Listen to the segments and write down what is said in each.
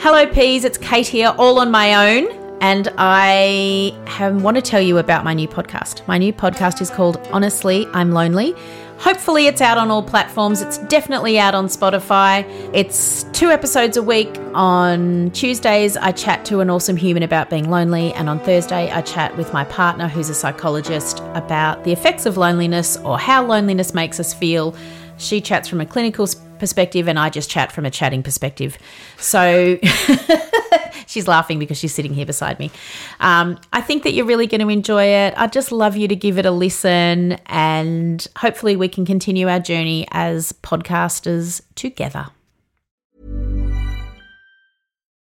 Hello, Peas. It's Kate here, all on my own. And I have, want to tell you about my new podcast. My new podcast is called Honestly, I'm Lonely. Hopefully, it's out on all platforms. It's definitely out on Spotify. It's two episodes a week. On Tuesdays, I chat to an awesome human about being lonely. And on Thursday, I chat with my partner, who's a psychologist, about the effects of loneliness or how loneliness makes us feel. She chats from a clinical perspective, and I just chat from a chatting perspective. So she's laughing because she's sitting here beside me. Um, I think that you're really going to enjoy it. I'd just love you to give it a listen, and hopefully, we can continue our journey as podcasters together.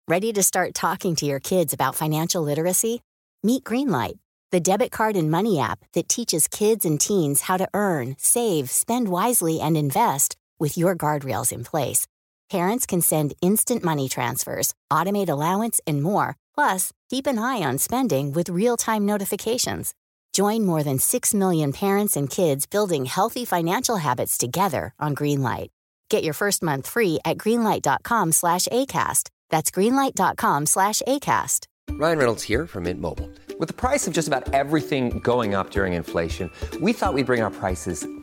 Ready to start talking to your kids about financial literacy? Meet Greenlight, the debit card and money app that teaches kids and teens how to earn, save, spend wisely, and invest with your guardrails in place. Parents can send instant money transfers, automate allowance, and more. Plus, keep an eye on spending with real time notifications. Join more than 6 million parents and kids building healthy financial habits together on Greenlight. Get your first month free at greenlight.com slash ACAST. That's greenlight.com slash ACAST. Ryan Reynolds here from Mint Mobile. With the price of just about everything going up during inflation, we thought we'd bring our prices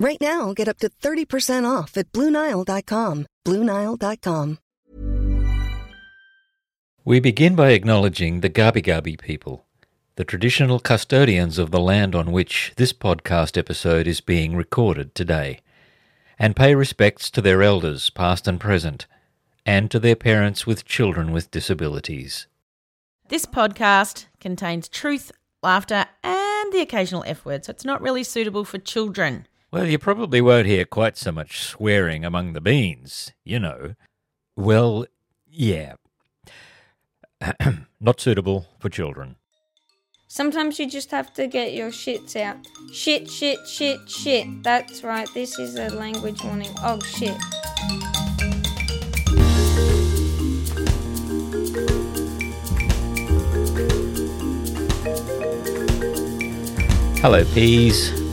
Right now, get up to 30% off at BlueNile.com. BlueNile.com. We begin by acknowledging the Gabi Gabi people, the traditional custodians of the land on which this podcast episode is being recorded today, and pay respects to their elders, past and present, and to their parents with children with disabilities. This podcast contains truth, laughter, and the occasional F word, so it's not really suitable for children. Well, you probably won't hear quite so much swearing among the beans, you know. Well, yeah. Not suitable for children. Sometimes you just have to get your shits out. Shit, shit, shit, shit. That's right, this is a language warning. Oh shit. Hello, peas.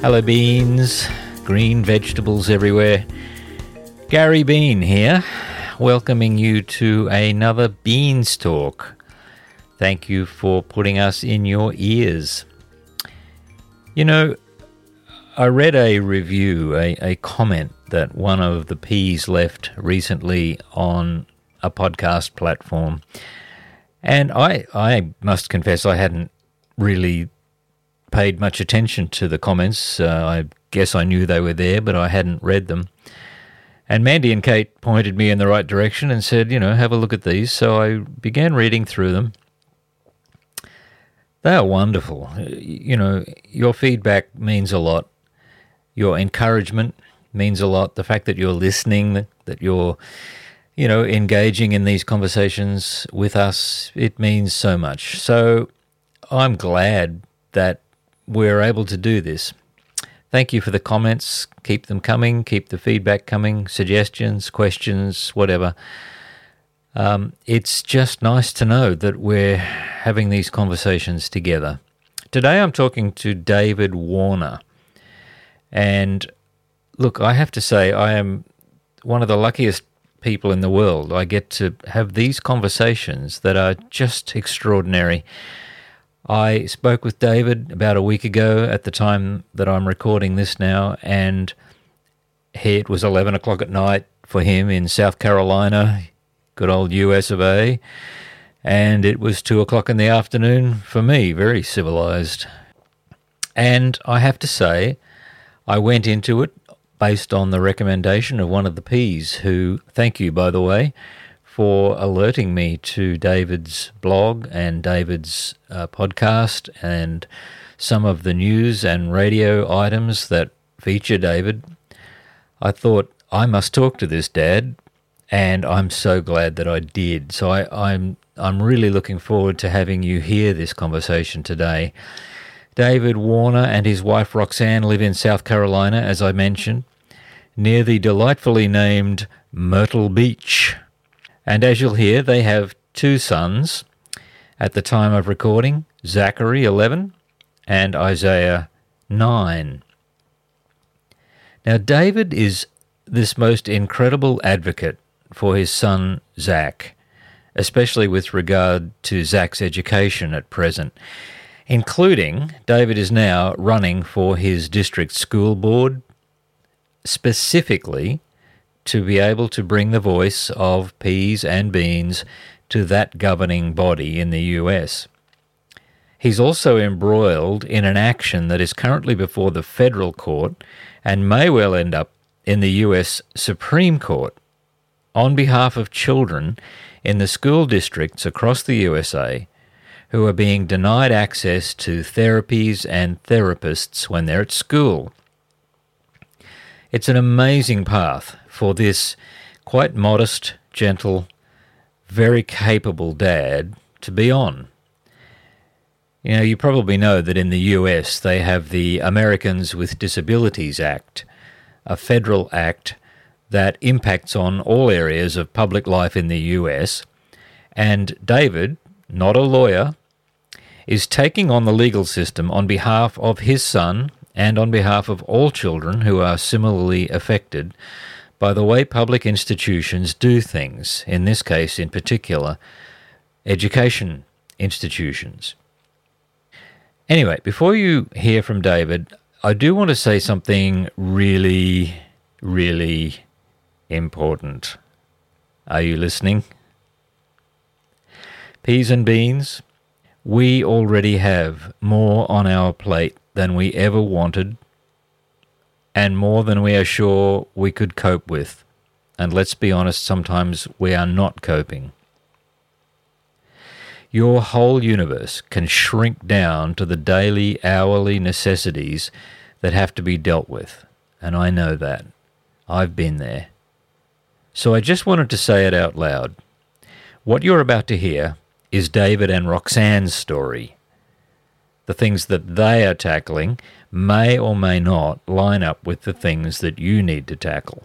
Hello, beans. Green vegetables everywhere. Gary Bean here, welcoming you to another Beans Talk. Thank you for putting us in your ears. You know, I read a review, a, a comment that one of the P's left recently on a podcast platform. And I, I must confess, I hadn't really paid much attention to the comments. Uh, I guess I knew they were there, but I hadn't read them. And Mandy and Kate pointed me in the right direction and said, you know, have a look at these. So I began reading through them. They are wonderful. You know, your feedback means a lot. Your encouragement means a lot. The fact that you're listening, that you're, you know, engaging in these conversations with us, it means so much. So I'm glad that we're able to do this. Thank you for the comments. Keep them coming. Keep the feedback coming. Suggestions, questions, whatever. Um, it's just nice to know that we're having these conversations together. Today I'm talking to David Warner. And look, I have to say, I am one of the luckiest people in the world. I get to have these conversations that are just extraordinary. I spoke with David about a week ago at the time that I'm recording this now, and he, it was 11 o'clock at night for him in South Carolina, good old US of A, and it was 2 o'clock in the afternoon for me, very civilized. And I have to say, I went into it based on the recommendation of one of the P's, who, thank you, by the way, for alerting me to David's blog and David's uh, podcast and some of the news and radio items that feature David. I thought, I must talk to this dad, and I'm so glad that I did. So I, I'm I'm really looking forward to having you hear this conversation today. David Warner and his wife Roxanne live in South Carolina, as I mentioned, near the delightfully named Myrtle Beach. And as you'll hear, they have two sons at the time of recording Zachary, 11, and Isaiah, 9. Now, David is this most incredible advocate for his son Zach, especially with regard to Zach's education at present, including David is now running for his district school board specifically to be able to bring the voice of peas and beans to that governing body in the US. He's also embroiled in an action that is currently before the federal court and may well end up in the US Supreme Court on behalf of children in the school districts across the USA who are being denied access to therapies and therapists when they're at school. It's an amazing path for this quite modest, gentle, very capable dad to be on. You know, you probably know that in the US they have the Americans with Disabilities Act, a federal act that impacts on all areas of public life in the US. And David, not a lawyer, is taking on the legal system on behalf of his son and on behalf of all children who are similarly affected by the way public institutions do things, in this case in particular, education institutions. Anyway, before you hear from David, I do want to say something really, really important. Are you listening? Peas and beans, we already have more on our plate than we ever wanted and more than we are sure we could cope with. And let's be honest, sometimes we are not coping. Your whole universe can shrink down to the daily, hourly necessities that have to be dealt with. And I know that. I've been there. So I just wanted to say it out loud. What you're about to hear is David and Roxanne's story. The things that they are tackling may or may not line up with the things that you need to tackle.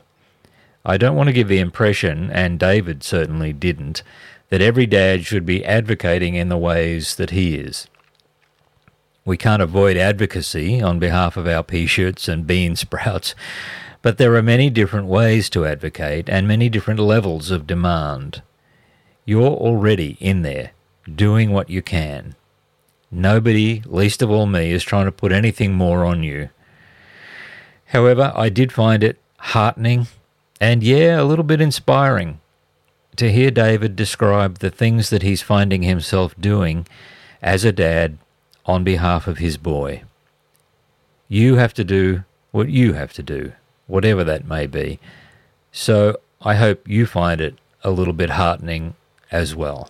I don't want to give the impression, and David certainly didn't, that every dad should be advocating in the ways that he is. We can't avoid advocacy on behalf of our pea shoots and bean sprouts, but there are many different ways to advocate and many different levels of demand. You're already in there, doing what you can. Nobody, least of all me, is trying to put anything more on you. However, I did find it heartening and, yeah, a little bit inspiring to hear David describe the things that he's finding himself doing as a dad on behalf of his boy. You have to do what you have to do, whatever that may be. So I hope you find it a little bit heartening as well.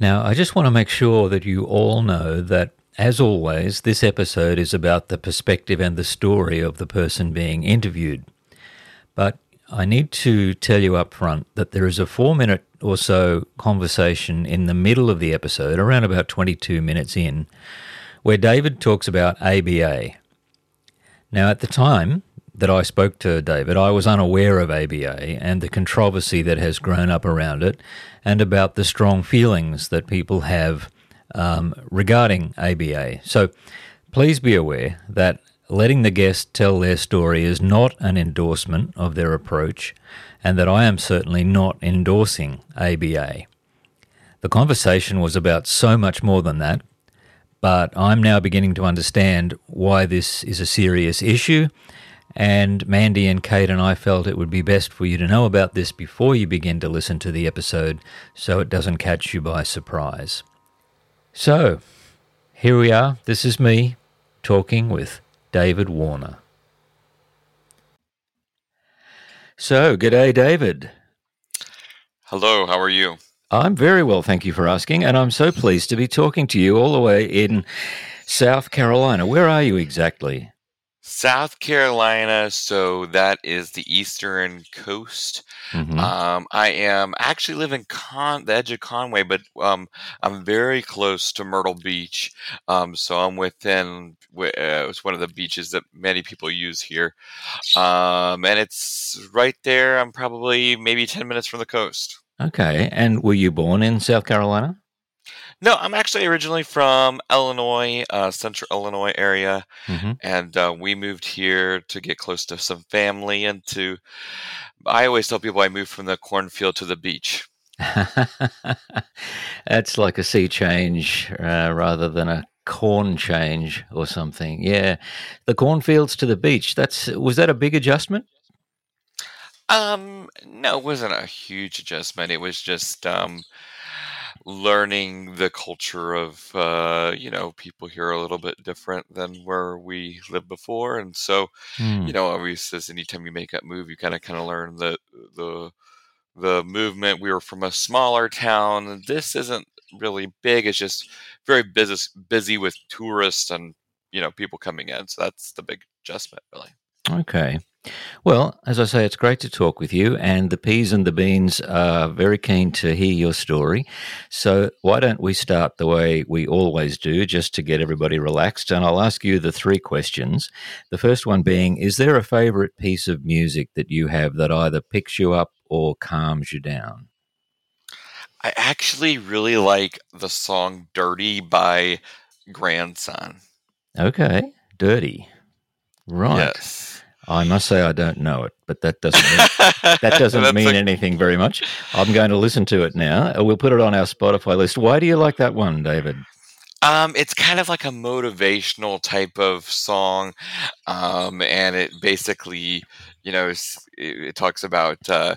Now, I just want to make sure that you all know that, as always, this episode is about the perspective and the story of the person being interviewed. But I need to tell you up front that there is a four minute or so conversation in the middle of the episode, around about 22 minutes in, where David talks about ABA. Now, at the time that I spoke to David, I was unaware of ABA and the controversy that has grown up around it, and about the strong feelings that people have um, regarding ABA. So please be aware that letting the guest tell their story is not an endorsement of their approach, and that I am certainly not endorsing ABA. The conversation was about so much more than that, but I'm now beginning to understand why this is a serious issue. And Mandy and Kate and I felt it would be best for you to know about this before you begin to listen to the episode so it doesn't catch you by surprise. So, here we are. This is me talking with David Warner. So, g'day, David. Hello, how are you? I'm very well, thank you for asking, and I'm so pleased to be talking to you all the way in South Carolina. Where are you exactly? South Carolina, so that is the eastern coast. Mhm. Um, I am actually live in Con the edge of Conway, but um, I'm very close to Myrtle Beach. Um, so I'm within uh, it's one of the beaches that many people use here, um, and it's right there. I'm probably maybe ten minutes from the coast. Okay, and were you born in South Carolina? No, I'm actually originally from Illinois, uh, Central Illinois area, hmm and uh, we moved here to get close to some family and to. I always tell people I moved from the cornfield to the beach. That's like a sea change uh, rather than a corn change or something. Yeah, the cornfields to the beach. That's was that a big adjustment? Um, no, it wasn't a huge adjustment. It was just um, learning the culture of uh, you know people here are a little bit different than where we lived before, and so Hmm. you know always says anytime you make that move, you kind of kind of learn the the the movement. We were from a smaller town. This isn't really big. It's just very busy busy with tourists and you know people coming in. So that's the big adjustment, really. Okay. Well, as I say, it's great to talk with you, and the peas and the beans are very keen to hear your story. So, why don't we start the way we always do, just to get everybody relaxed? And I'll ask you the three questions. The first one being Is there a favorite piece of music that you have that either picks you up or calms you down? I actually really like the song "Dirty" by Grandson. Okay. Dirty. Right. Yes. I must say I don't know it, but that doesn't mean, that doesn't mean a- anything very much. I'm going to listen to it now. Uh, We'll put it on our Spotify list. Why do you like that one, David? Um, it's kind of like a motivational type of song, um, and it basically, you know, it, it talks about uh,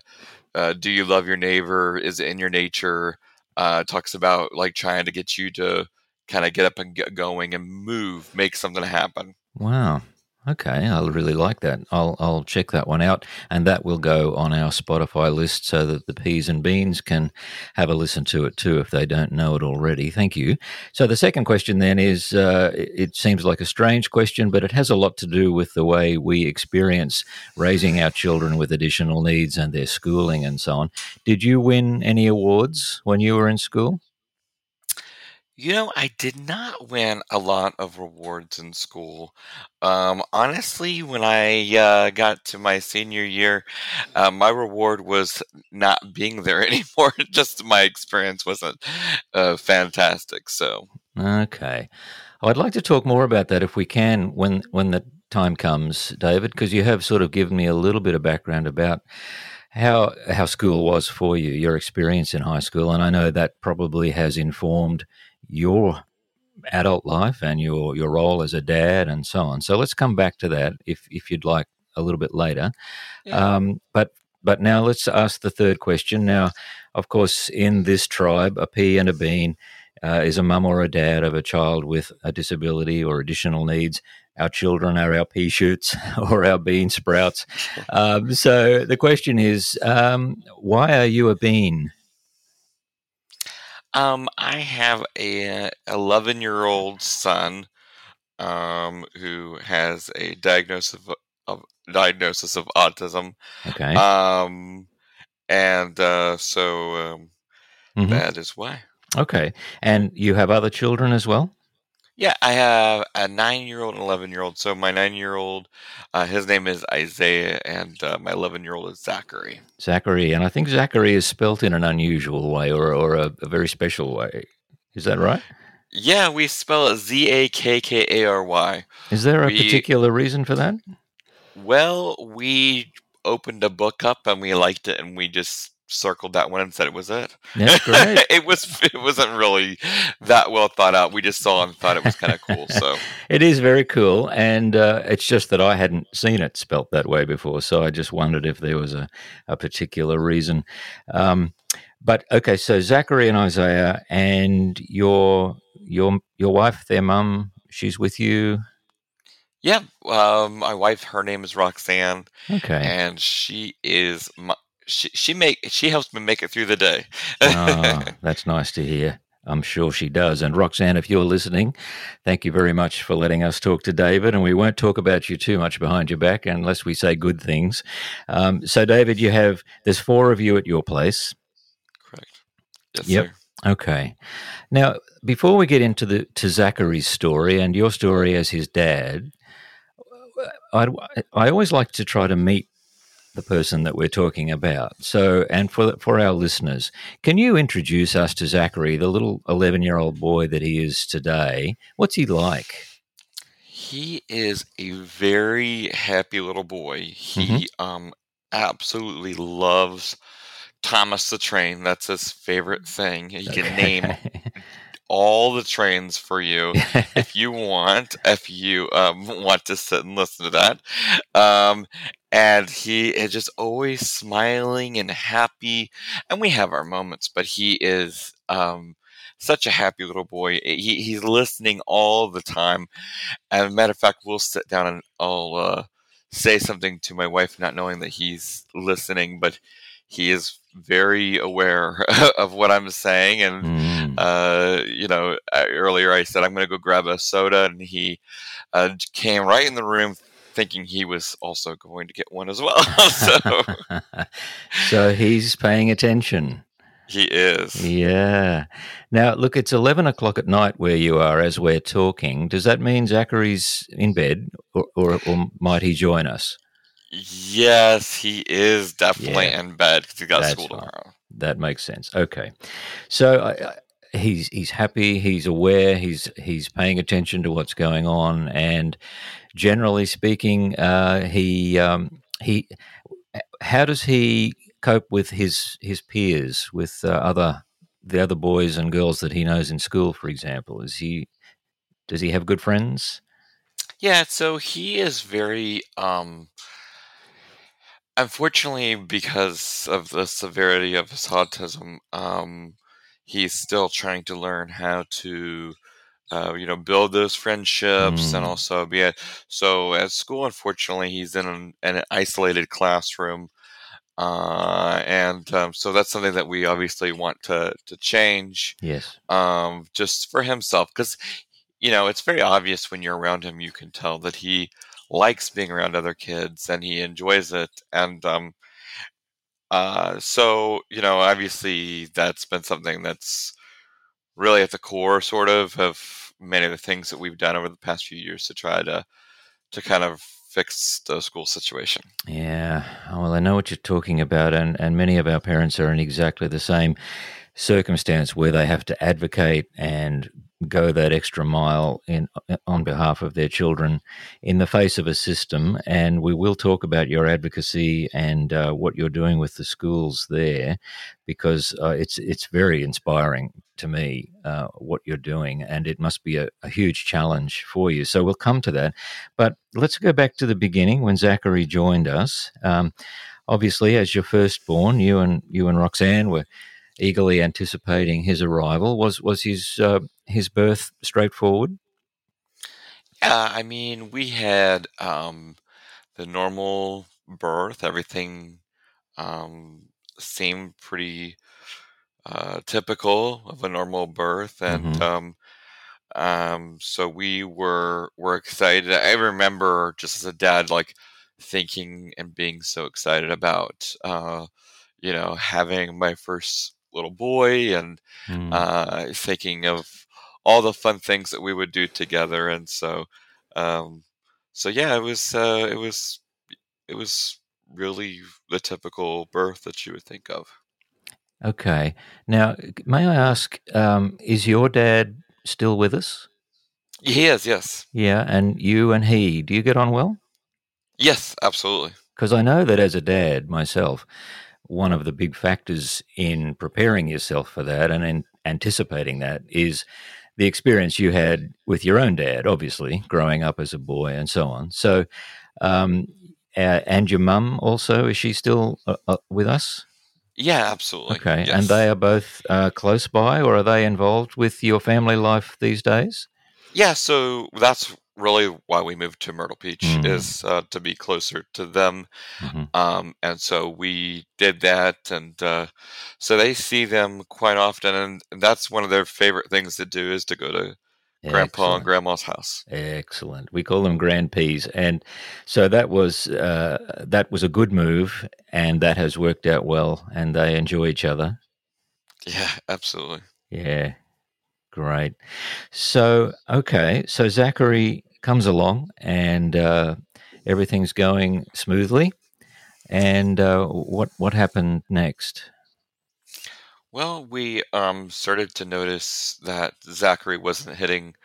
uh, do you love your neighbor? Is it in your nature? Uh, talks about like trying to get you to kind of get up and get going and move, make something happen. Wow. Okay, I really like that. I'll I'll check that one out, and that will go on our Spotify list so that the peas and beans can have a listen to it too if they don't know it already. Thank you. So the second question then is: uh, it it seems like a strange question, but it has a lot to do with the way we experience raising our children with additional needs and their schooling and so on. Did you win any awards when you were in school? You know, I did not win a lot of rewards in school. Um, honestly, when I uh, got to my senior year, uh, my reward was not being there anymore. Just my experience wasn't uh, fantastic. So, Okay. I'd like to talk more about that if we can when when the time comes, David, because you have sort of given me a little bit of background about how how school was for you, your experience in high school, and I know that probably has informed your adult life and your your role as a dad and so on. So let's come back to that if if you'd like a little bit later. yeah. Um, but but now let's ask the third question. Now, of course, in this tribe, a pea and a bean uh, is a mum or a dad of a child with a disability or additional needs. Our children are our pea shoots or our bean sprouts. Um, so the question is, um, why are you a bean? Um, I have a 11 year old son um, who has a diagnosis of, of diagnosis of autism. Okay. Um, and uh, so um, Mhm. that is why. Okay. And you have other children as well? Yeah, I have a nine year old and 11 year old. So my nine year old, uh, his name is Isaiah, and uh, my 11 year old is Zachary. Zachary. And I think Zachary is spelt in an unusual way or, or a, a very special way. Is that right? Yeah, we spell it Z A K K A R Y. Is there a We- particular reason for that? Well, we opened a book up and we liked it, and we just circled that one and said it was it. That's great. it was. It wasn't really that well thought out. We just saw and thought it was kind of cool. So It is very cool, and uh, it's just that I hadn't seen it spelt that way before, so I just wondered if there was a, a particular reason. Um, but okay, so Zachary and Isaiah, and your your your wife, their mum, she's with you. Yeah, um, my wife, her name is Roxanne, Okay. and she is my, she she make she helps me make it through the day. Ah, that's nice to hear. I'm sure she does. And Roxanne, if you're listening, thank you very much for letting us talk to David. And we won't talk about you too much behind your back unless we say good things. Um, so, David, you have, there's four of you at your place. Correct. Yes, Yep. sir. Okay. Now, before we get into the to Zachary's story and your story as his dad, I I always like to try to meet the person that we're talking about. So, and for for our listeners, can you introduce us to Zachary, the little eleven year old boy that he is today? What's he like? He is a very happy little boy. He Mm-hmm. um absolutely loves Thomas the Train. That's his favorite thing. He can name. all the trains for you if you want, if you um, want to sit and listen to that. Um, and he is just always smiling and happy. And we have our moments, but he is um, such a happy little boy. He, he's listening all the time. And matter of fact, we'll sit down and I'll uh, say something to my wife, not knowing that he's listening, but he is very aware of what I'm saying. And Mm. Uh, you know, uh, earlier I said I'm going to go grab a soda, and he uh, came right in the room thinking he was also going to get one as well. so so he's paying attention. he is. Yeah. Now, look, it's 11 o'clock at night where you are as we're talking. Does that mean Zachary's in bed or, or, or might he join us? Yes, he is definitely Yeah. in bed because he got That's school tomorrow. That makes sense. Okay. So I, he's he's happy, he's aware, he's he's paying attention to what's going on and generally speaking, uh, he um, he how does he cope with his his peers with uh, other the other boys and girls that he knows in school for example? Is he does he have good friends? Yeah, so he is very um unfortunately because of the severity of his autism, um he's still trying to learn how to uh, you know build those friendships and Mm. also be a, so at school unfortunately he's in an, an isolated classroom uh, and um, so that's something that we obviously want to to change Yes. um, just for himself because you know it's very obvious when you're around him you can tell that he likes being around other kids and he enjoys it and um, uh, so you know obviously that's been something that's really at the core sort of of many of the things that we've done over the past few years to try to to kind of fix the school situation. Yeah, oh, well, I know what you're talking about, and, and many of our parents are in exactly the same circumstance where they have to advocate and go that extra mile in on behalf of their children in the face of a system. And we will talk about your advocacy and uh, what you're doing with the schools there, because uh, it's it's very inspiring to me uh, what you're doing, and it must be a, a huge challenge for you. So we'll come to that. But let's go back to the beginning when Zachary joined us. Um, obviously, as your firstborn, you and you and Roxanne were eagerly anticipating his arrival. Was was his uh, his birth straightforward? Yeah, I mean, we had um, the normal birth. Everything um, seemed pretty uh, typical of a normal birth, and Mhm. um, um, so we were were excited. I remember just as a dad, like thinking and being so excited about, uh, you know, having my first little boy, and Mm. uh, thinking of all the fun things that we would do together, and so, um, so yeah, it was uh, it was it was really the typical birth that you would think of. Okay. Now, may I ask, um, is your dad still with us? He is, yes, Yeah, and you and he, do you get on well? yes, absolutely. Because I know that as a dad myself, one of the big factors in preparing yourself for that and in anticipating that is the experience you had with your own dad, obviously, growing up as a boy and so on. So, um, uh, and your mum also, is she still uh, uh, with us? Yeah, absolutely. Okay. yes. And they are both uh, close by, or are they involved with your family life these days? Yeah, so that's really why we moved to Myrtle Beach Mm. is uh, to be closer to them. Mhm. Um, and so we did that, and uh, so they see them quite often, and that's one of their favorite things to do is to go to Grandpa Excellent. and Grandma's house. Excellent. We call them grand peas, and so that was uh, that was a good move, and that has worked out well, and they enjoy each other. Yeah, absolutely. Yeah, great. So okay, so Zachary comes along, and uh, everything's going smoothly. And uh, what what happened next? Well, we um, started to notice that Zachary wasn't hitting,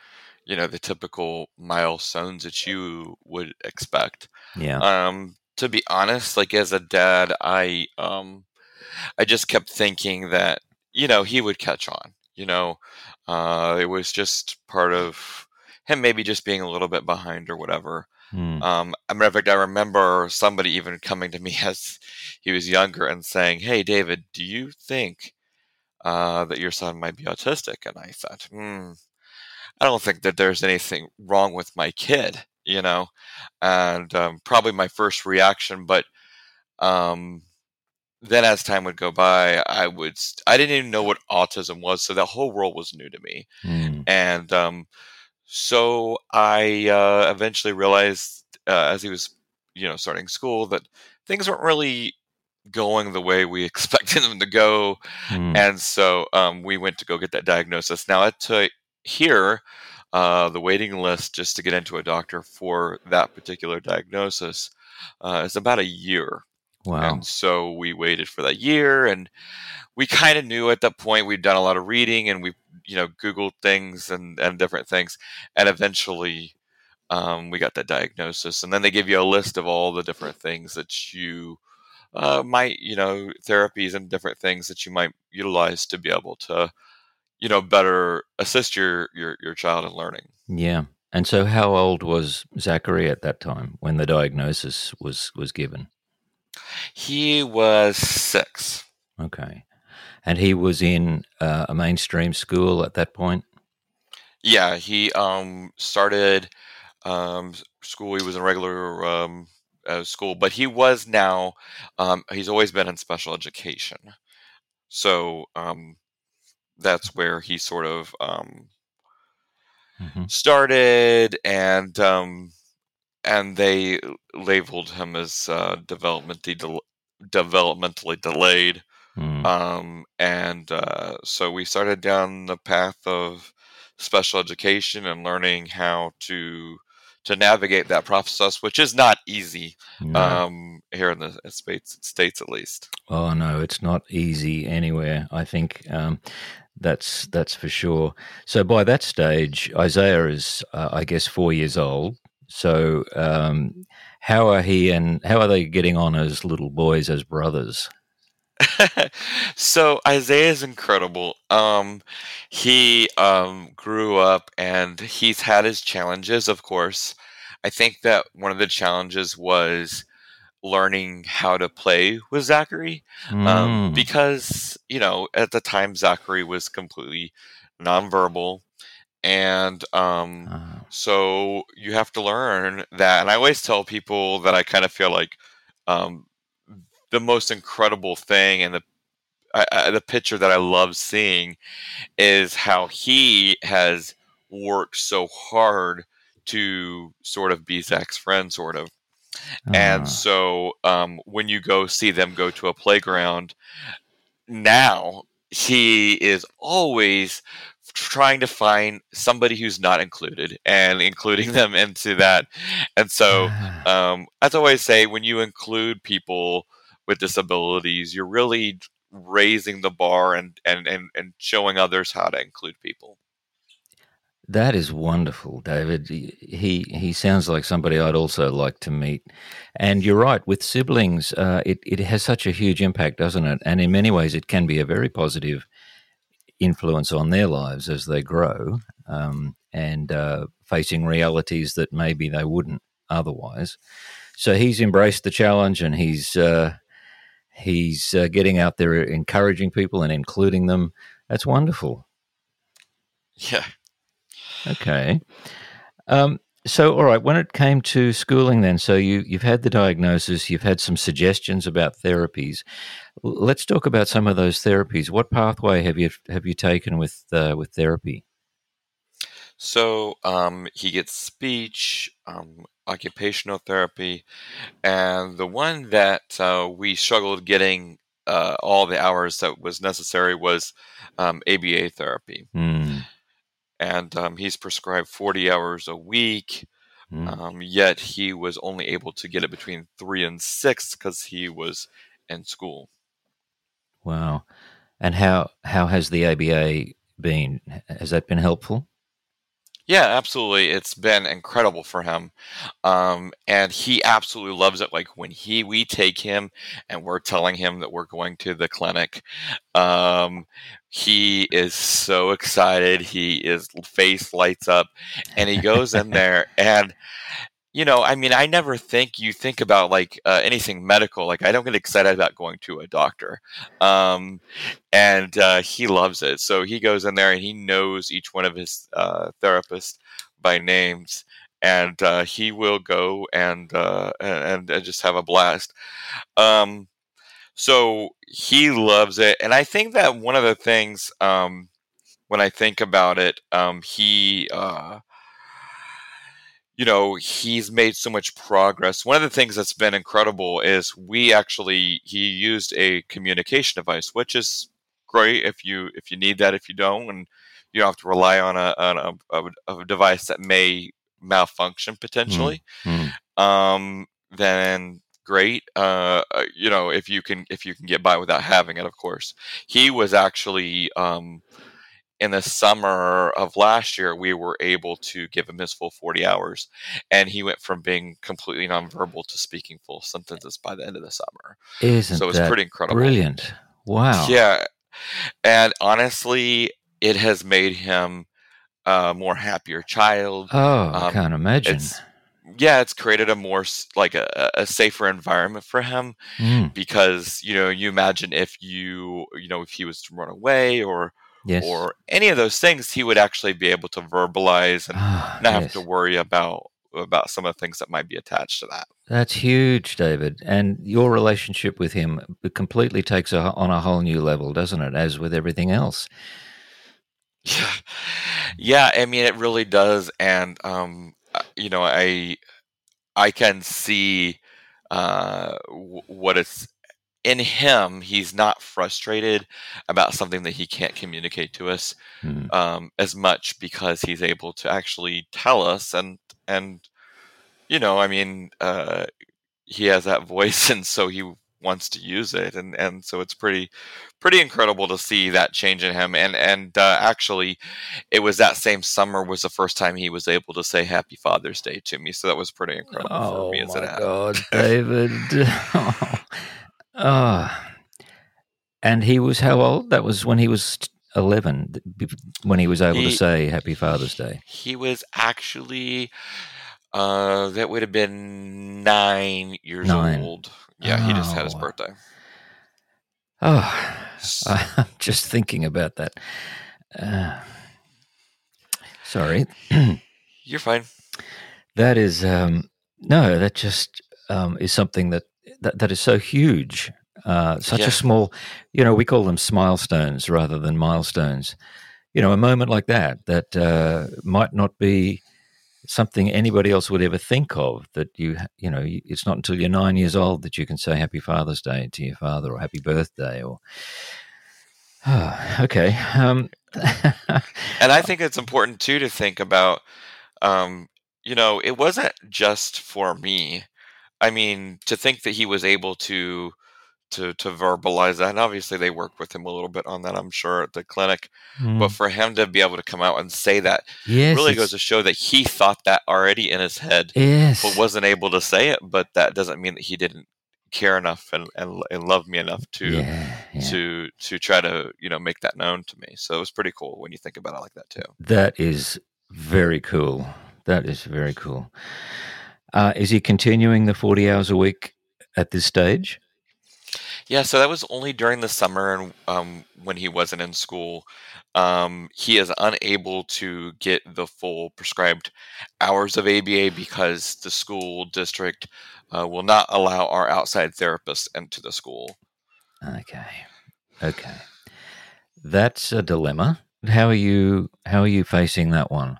you know, the typical milestones that you would expect. Yeah. Um, to be honest, like as a dad, I um, I just kept thinking that you know he would catch on. You know, uh, it was just part of him maybe just being a little bit behind or whatever. Hmm. Um, matter of fact, I remember somebody even coming to me as he was younger and saying, "Hey, David, do you think uh, that your son might be autistic?" And I thought, hmm, I don't think that there's anything wrong with my kid, you know. And um, probably my first reaction, but um, then as time would go by, I would I didn't even know what autism was, so that whole world was new to me Hmm. and um, so I uh, eventually realized uh, as he was, you know, starting school that things weren't really going the way we expected them to go, Hmm. and so um, we went to go get that diagnosis. Now, to hear uh, the waiting list just to get into a doctor for that particular diagnosis uh, is about a year. Wow. And so we waited for that year, and we kind of knew at that point we'd done a lot of reading and we, you know, Googled things and, and different things. And eventually um, we got that diagnosis. And then they give you a list of all the different things that you uh, might, you know, therapies and different things that you might utilize to be able to, you know, better assist your, your, your child in learning. Yeah. And so, how old was Zachary at that time when the diagnosis was was given? He was six. Okay. And he was in uh, a mainstream school at that point. Yeah, he um started um school. He was in regular um uh, school, but he was now um he's always been in special education. So um that's where he sort of um Mhm. started and um and they labeled him as uh developmentally del- developmentally delayed Mm. um, and uh, so we started down the path of special education and learning how to to navigate that process, which is not easy No. um, here in the states, states at least. Oh no, it's not easy anywhere. I think um, that's that's for sure. So by that stage, Isaiah is, uh, I guess, four years old. So um, how are he and how are they getting on as little boys, as brothers? so Isaiah is incredible. Um, he um, grew up and he's had his challenges, of course. I think that one of the challenges was learning how to play with Zachary um, Mm. because you know at the time Zachary was completely nonverbal, and um, Ah, so you have to learn that. And I always tell people that I kind of feel like um, the most incredible thing and the I, I, the picture that I love seeing is how he has worked so hard to sort of be Zach's friend, sort of. ah. And so um, when you go see them go to a playground, now he is always trying to find somebody who's not included and including them into that. And so, um, as I always say, when you include people with disabilities, you're really raising the bar and, and, and, and showing others how to include people. That is wonderful, David. He he he sounds like somebody I'd also like to meet. And you're right, with siblings, uh, it it has such a huge impact, doesn't it? And in many ways, it can be a very positive influence on their lives as they grow um, and uh, facing realities that maybe they wouldn't otherwise. So he's embraced the challenge, and he's uh, he's uh, getting out there, encouraging people and including them. That's wonderful. Yeah. Okay. Um, so, all right, when it came to schooling, then, so you you've had the diagnosis, you've had some suggestions about therapies. Let's talk about some of those therapies. What pathway have you have you taken with uh, with therapy? So um, he gets speech, um, occupational therapy, and the one that uh, we struggled getting uh, all the hours that was necessary was um, ABA therapy. Hmm. And um, he's prescribed 40 hours a week, Hmm. um, yet he was only able to get it between three and six because he was in school. Wow. And how how has the ABA been? Has that been helpful? Yeah, absolutely. It's been incredible for him. Um, and he absolutely loves it. Like when he we take him and we're telling him that we're going to the clinic, um, he is so excited. He is face lights up and he goes in there and you know, I mean, I never think you think about like uh, anything medical. Like I don't get excited about going to a doctor. Um, and uh, he loves it. So he goes in there and he knows each one of his uh, therapists by names, and uh, he will go and, uh, and and just have a blast. Um, so he loves it, and I think that one of the things um, when I think about it, um, he. You know he's made so much progress. One of the things that's been incredible is we actually he used a communication device which is great if you if you need that if you don't and you don't have to rely on a on a, a, a device that may malfunction potentially. Hmm. um then great uh uh, you know if you can if you can get by without having it of course. He was actually um in the summer of last year, we were able to give him his full 40 hours. And he went from being completely nonverbal to speaking full sentences by the end of the summer. Isn't so it's pretty incredible. brilliant? Wow. Yeah. And honestly, it has made him a more happier child. Oh, I Um, can't imagine. It's, yeah, it's created a more like a, a safer environment for him Hmm. because you know you imagine if you you know if he was to run away or Yes. or any of those things, he would actually be able to verbalize and Ah, not have yes. to worry about about some of the things that might be attached to that. That's huge, David. And your relationship with him completely takes a, on a whole new level, doesn't it? As with everything else. Yeah, yeah. I mean, it really does, and um, uh, you know, I I can see uh, w- what it's in him. He's not frustrated about something that he can't communicate to us Hmm. um, as much because he's able to actually tell us, and and you know, I mean, uh, he has that voice, and so he wants to use it, and and so it's pretty pretty incredible to see that change in him. And and uh, actually, it was that same summer was the first time he was able to say Happy Father's Day to me. So that was pretty incredible Oh for me as my. God, David. oh. And he was how old? That was when he was 11, when he was able to say Happy Father's Day. He was actually uh, that would have been nine years Nine. old. Yeah, he just had his Oh. birthday. Oh, I'm just thinking about that. Uh, sorry. You're fine. That is um, no, that just um, is something that, that that is so huge. Uh, such Yeah. a small, you know, we call them milestones rather than milestones. You know, a moment like that that uh, might not be something anybody else would ever think of. That you, you know, it's not until you're nine years old that you can say Happy Father's Day to your father or Happy Birthday or. okay. Um, and I think it's important too to think about, um, you know, it wasn't just for me. I mean, to think that he was able to to to verbalize that, and obviously they worked with him a little bit on that, I'm sure, at the clinic. But mm, for him to be able to come out and say that yes, really goes to show that he thought that already in his head, yes, but wasn't able to say it. But that doesn't mean that he didn't care enough and and, and love me enough to yeah, yeah. to to try to you know make that known to me. So it was pretty cool when you think about it like that too. That is very cool. That is very cool. Uh, is he continuing the 40 hours a week at this stage? Yeah, so that was only during the summer and um, when he wasn't in school. Um, he is unable to get the full prescribed hours of ABA because the school district uh, will not allow our outside therapists into the school. Okay. Okay. That's a dilemma. How are you how are you facing that one?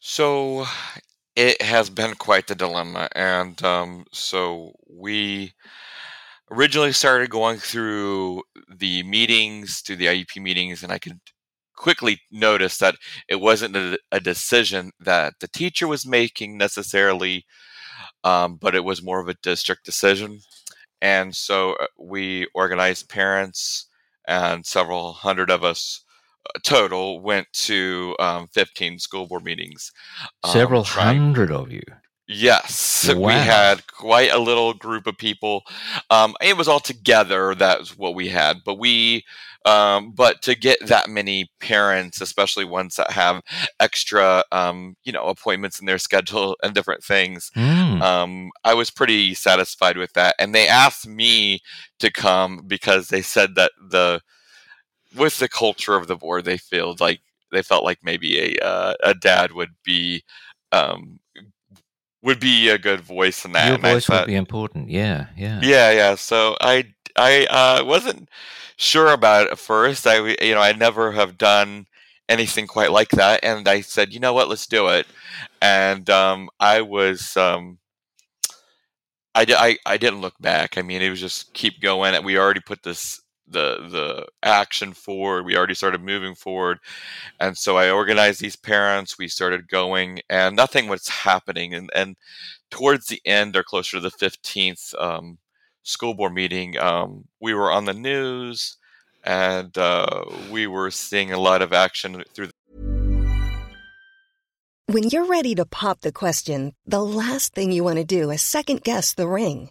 So it has been quite the dilemma, and um, so we originally started going through the meetings, to the IEP meetings, and I could quickly notice that it wasn't a, a decision that the teacher was making necessarily, um, but it was more of a district decision. And so uh, we organized parents, and several hundred of us total went to um, 15 school board meetings. um, Several trying- hundred of you. Yes, we had quite a little group of people. Um, it was all together. That's what we had. But we, um, but to get that many parents, especially ones that have extra, um, you know, appointments in their schedule and different things, Mm. um, I was pretty satisfied with that. And they asked me to come because they said that the with the culture of the board, they felt like they felt like maybe a uh, a dad would be um, would be a good voice in that. Your voice would be important. Yeah, yeah. yeah, yeah. So I I uh, wasn't sure about it at first. I you know I never have done anything quite like that, and I said, you know what, let's do it. And um, I was um, I, I I didn't look back. I mean, it was just keep going. And we already put this the the action forward. We already started moving forward, and so I organized these parents. We started going, and nothing was happening. And and towards the end, or closer to the fifteenth um, school board meeting, um, we were on the news, and uh, we were seeing a lot of action through. the- When you're ready to pop the question, the last thing you want to do is second guess the ring.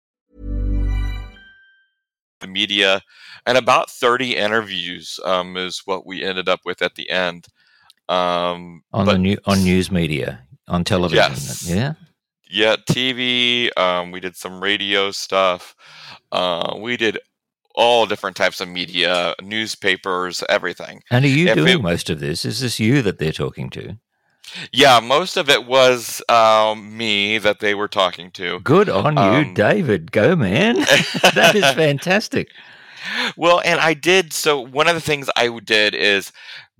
the media, and about 30 interviews um, is what we ended up with at the end. Um, On but the new on news media, on television. Yes. Yeah. yeah, TV. Um, we did some radio stuff. Uh, we did all different types of media, newspapers, everything. And are you If doing it- most of this? Is this you that they're talking to? Yeah, most of it was um, me that they were talking to. Good on you, Um, David. Go, man. that is fantastic. Well, and I did. So one of the things I did is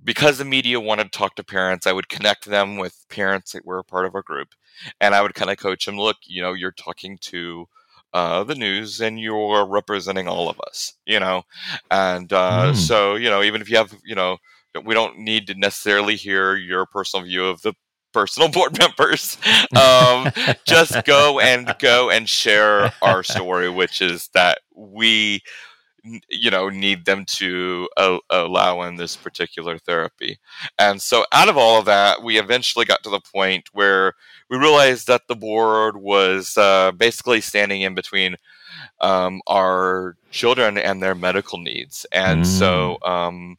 because the media wanted to talk to parents, I would connect them with parents that were a part of our group, and I would kind of coach them. Look, you know, you're talking to uh, the news, and you're representing all of us. You know, and uh, Mm. so you know, even if you have, you know, we don't need to necessarily hear your personal view of the personal board members. Um, just go and go and share our story, which is that we, you know, need them to uh, allow in this particular therapy. And so, out of all of that, we eventually got to the point where we realized that the board was uh, basically standing in between um, our children and their medical needs. And so, um,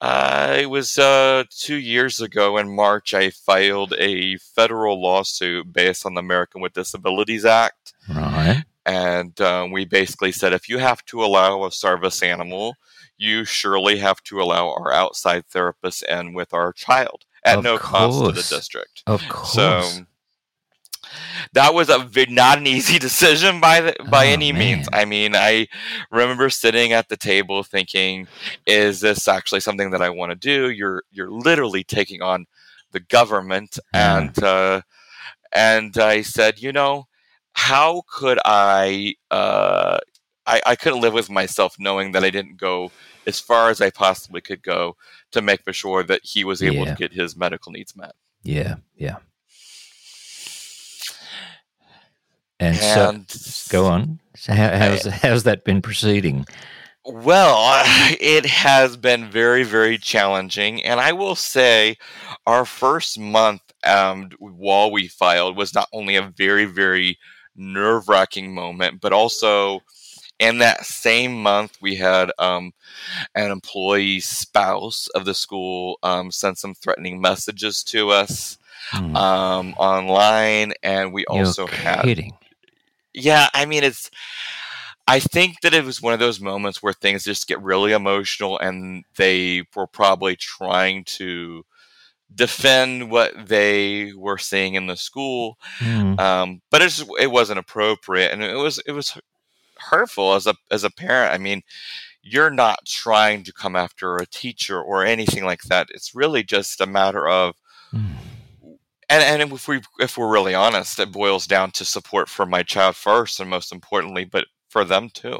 uh, it was uh, two years ago in March. I filed a federal lawsuit based on the American with Disabilities Act, Right. and um, we basically said if you have to allow a service animal, you surely have to allow our outside therapists in with our child at Of no cost to the district. Of course. So, that was a not an easy decision by the, by Oh, any means. I mean, I remember sitting at the table thinking, "Is this actually something that I want to do?" You're you're literally taking on the government, and uh, and I said, you know, how could I? Uh, I, I couldn't live with myself knowing that I didn't go as far as I possibly could go to make for sure that he was able Yeah. to get his medical needs met. Yeah, yeah. And, so, go on. So how, how's how's that been proceeding? Well, it has been very, very challenging. And I will say, our first month um, while we filed was not only a very, very nerve wracking moment, but also in that same month, we had um, an employee spouse of the school um, send some threatening messages to us Hmm. um, online. And we You're also had kidding. Yeah, I mean, it's. I think that it was one of those moments where things just get really emotional, and they were probably trying to defend what they were seeing in the school, Hmm. um, but it's, it wasn't appropriate, and it was it was hurtful as a as a parent. I mean, you're not trying to come after a teacher or anything like that. It's really just a matter of. And and if we if we're really honest, it boils down to support for my child first, and most importantly, but for them too.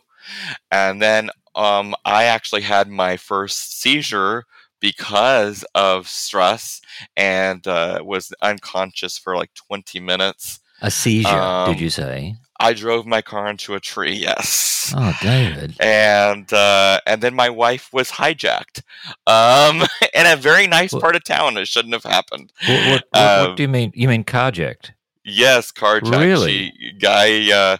And then um, I actually had my first seizure because of stress and uh, was unconscious for like 20 minutes. A seizure, Um, did you say? I drove my car into a tree. Yes. Oh, David. And uh, and then my wife was hijacked um, in a very nice What- part of town. It shouldn't have happened. What, what, what, Um, what do you mean? You mean carjacked? Yes, carjacked. Really? She, guy uh,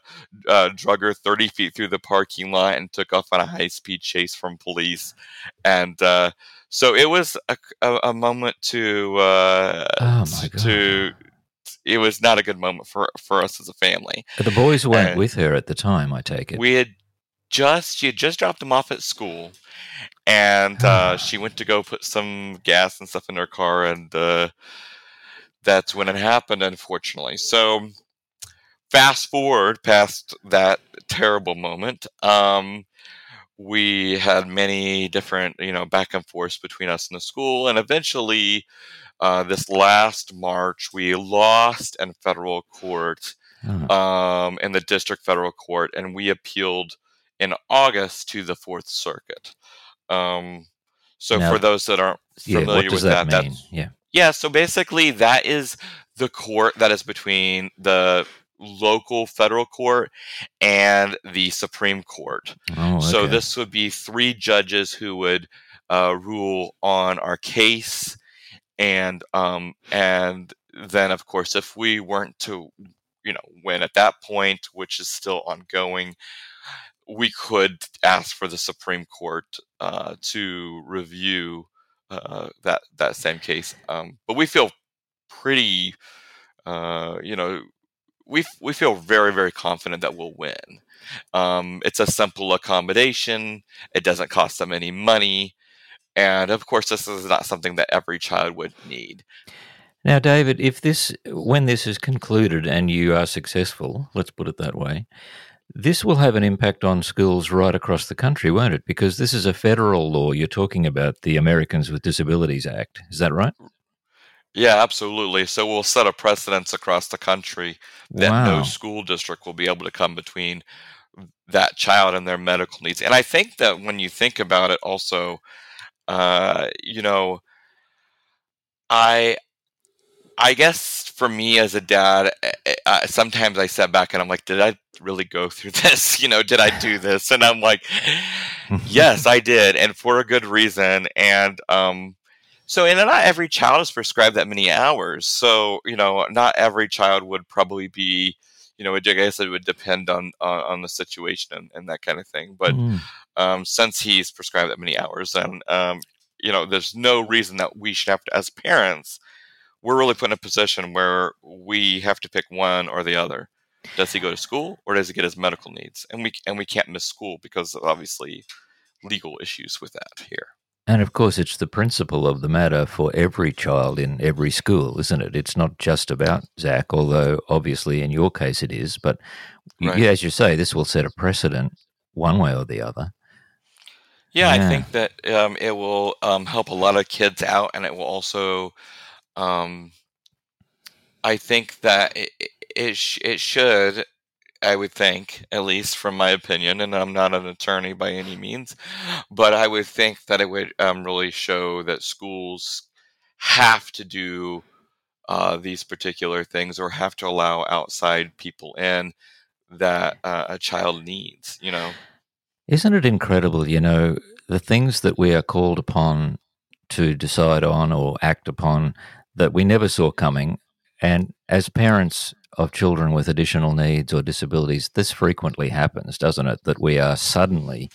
uh, drug her 30 feet through the parking lot and took off on a high speed chase from police. And uh, so it was a, a, a moment to, uh, Oh, my God. to, it was not a good moment for, for us as a family. But the boys weren't uh, with her at the time, I take it. We had just, she had just dropped them off at school. And uh, she went to go put some gas and stuff in her car. And uh, that's when it happened, unfortunately. So, fast forward past that terrible moment. Um, we had many different, you know, back and forth between us and the school, and eventually, uh, this last March, we lost in federal court, Oh. um, in the district federal court, and we appealed in August to the Fourth Circuit. Um, so, Now- for those that aren't yeah, familiar does with that, that, mean? that's Yeah. yeah, so basically that is the court that is between the local federal court and the Supreme Court. Oh, So this would be three judges who would uh, rule on our case, and um, and then of course if we weren't to, you know, win at that point, which is still ongoing, we could ask for the Supreme Court uh, to review uh, that that same case. Um, but we feel pretty, uh, you know, we we feel very very confident that we'll win. Um, it's a simple accommodation. It doesn't cost them any money, and of course, this is not something that every child would need. Now, David, if this, when this is concluded and you are successful, let's put it that way, this will have an impact on schools right across the country, won't it? Because this is a federal law. You're talking about the Americans with Disabilities Act. Is that right? Yeah, absolutely. So we'll set a precedence across the country that Wow. no school district will be able to come between that child and their medical needs. And I think that when you think about it, also, uh, you know, I, I guess for me as a dad, eh, eh, sometimes I step back and I'm like, did I really go through this? You know, did I do this? And I'm like, yes, I did, and for a good reason. And um, so, and not every child is prescribed that many hours. So, you know, not every child would probably be, you know, I guess it would depend on on, on the situation and, and that kind of thing. But Mm. Um, since he's prescribed that many hours, and um, you know, there's no reason that we should have to, as parents, we're really put in a position where we have to pick one or the other. Does he go to school or does he get his medical needs? And we and we can't miss school because of obviously legal issues with that here. And of course, it's the principle of the matter for every child in every school, isn't it? It's not just about Zach, although obviously in your case it is. But Right. yeah, as you say, this will set a precedent one way or the other. Yeah, I think that um, it will um, help a lot of kids out, and it will also, um, I think that it it, it, sh- it should, I would think, at least from my opinion, and I'm not an attorney by any means, but I would think that it would um, really show that schools have to do uh, these particular things or have to allow outside people in that uh, a child needs. You know. Isn't it incredible, you know, the things that we are called upon to decide on or act upon that we never saw coming? And as parents of children with additional needs or disabilities, this frequently happens, doesn't it? That we are suddenly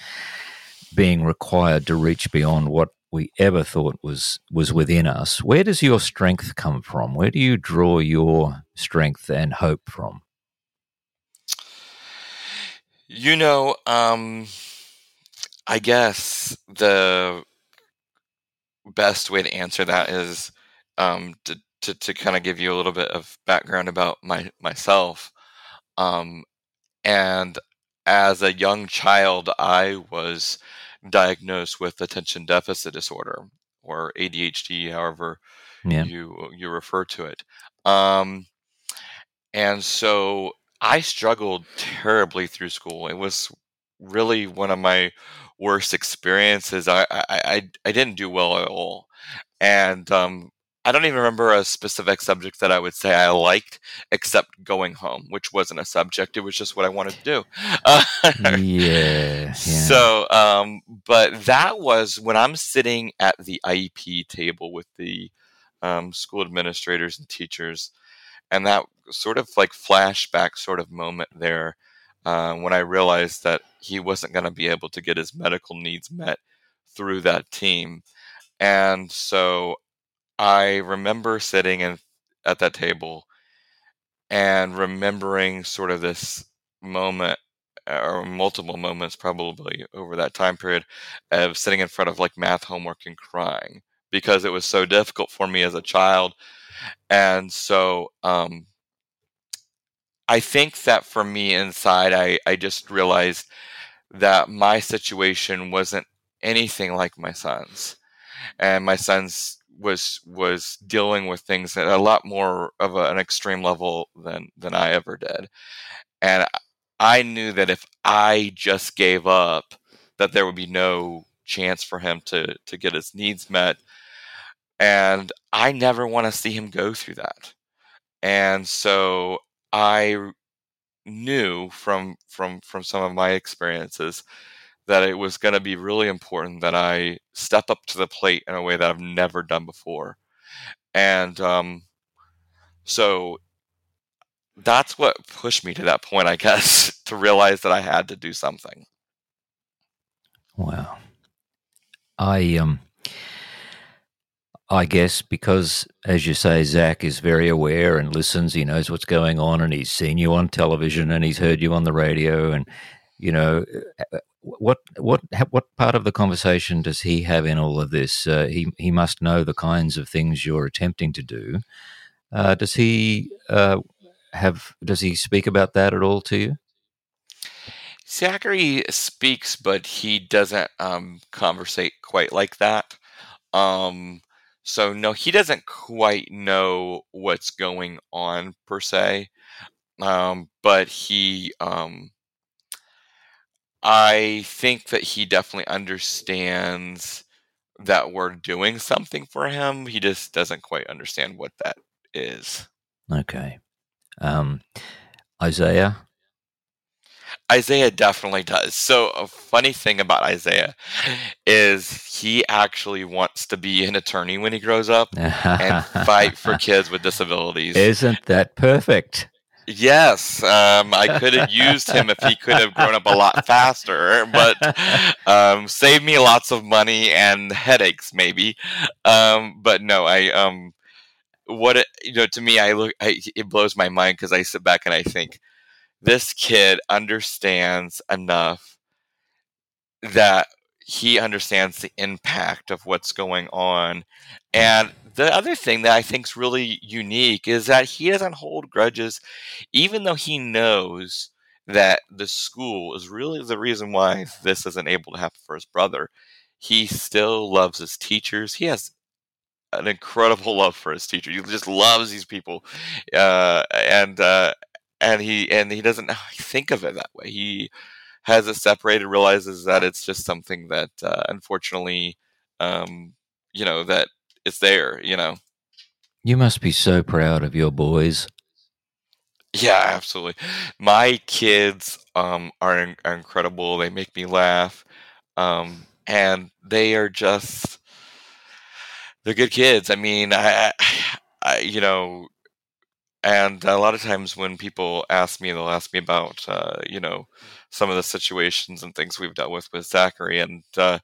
being required to reach beyond what we ever thought was was within us. Where does your strength come from? Where do you draw your strength and hope from? You know, um, I guess the best way to answer that is um, to, to, to kind of give you a little bit of background about my myself. Um, and as a young child, I was diagnosed with attention deficit disorder or ADHD, however Yeah. you you refer to it. Um, and so I struggled terribly through school. It was really one of my worst experiences. I I, I, I didn't do well at all, and um, I don't even remember a specific subject that I would say I liked, except going home, which wasn't a subject. It was just what I wanted to do. Uh, Yeah. yeah. so, um, but that was when I'm sitting at the IEP table with the um, school administrators and teachers, and that sort of like flashback sort of moment there uh, when I realized that he wasn't going to be able to get his medical needs met through that team. And so I remember sitting in, at that table and remembering sort of this moment or multiple moments probably over that time period of sitting in front of like math homework and crying because it was so difficult for me as a child and so um, i think that for me inside I, I just realized that my situation wasn't anything like my son's. And my son's was was dealing with things at a lot more of a, an extreme level than than i ever did. And I knew that if I just gave up, that there would be no chance for him to to get his needs met, and I never want to see him go through that. And so I knew from from from some of my experiences that it was going to be really important that I step up to the plate in a way that I've never done before, and um, so that's what pushed me to that point, I guess, to realize that I had to do something. Wow. I um I guess because as you say, Zach is very aware and listens, he knows what's going on and he's seen you on television and he's heard you on the radio and you know uh, what what what part of the conversation does he have in all of this? Uh, he he must know the kinds of things you're attempting to do. Uh, does he uh, have does he speak about that at all to you? Zachary speaks, but he doesn't um, conversate quite like that. Um, so no, he doesn't quite know what's going on per se. Um, but he, um, I think that he definitely understands that we're doing something for him. He just doesn't quite understand what that is. Okay. Um, Isaiah, Isaiah definitely does. So a funny thing about Isaiah is he actually wants to be an attorney when he grows up and fight for kids with disabilities. Isn't that perfect? Yes, um, I could have used him if he could have grown up a lot faster, but um, saved me lots of money and headaches, maybe. Um, but no, I um, what it, you know to me, I look, I, it blows my mind because I sit back and I think this kid understands enough that he understands the impact of what's going on. And the other thing that I think is really unique is that he doesn't hold grudges, even though he knows that the school is really the reason why this isn't able to happen for his brother. He still loves his teachers. He has an incredible love for his teacher. He just loves these people, uh, and uh, and he and he doesn't think of it that way. He has it separated, realizes that it's just something that uh, unfortunately, um, you know, that it's there. You know. You must be so proud of your boys. Yeah, absolutely. My kids um, are, in- are incredible. They make me laugh, um, and they are just they're good kids. I mean, I, I, you know, and a lot of times when people ask me, they'll ask me about, uh, you know, some of the situations and things we've dealt with with Zachary and uh,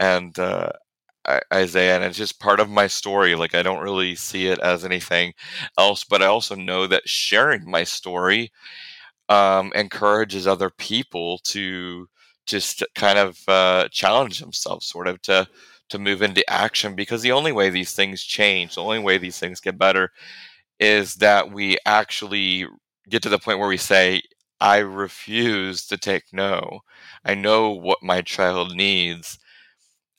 and uh, Isaiah, and it's just part of my story. Like I don't really see it as anything else, but I also know that sharing my story um, encourages other people to just kind of uh, challenge themselves, sort of to to move into action. Because the only way these things change, the only way these things get better, is that we actually get to the point where we say, "I refuse to take no. I know what my child needs."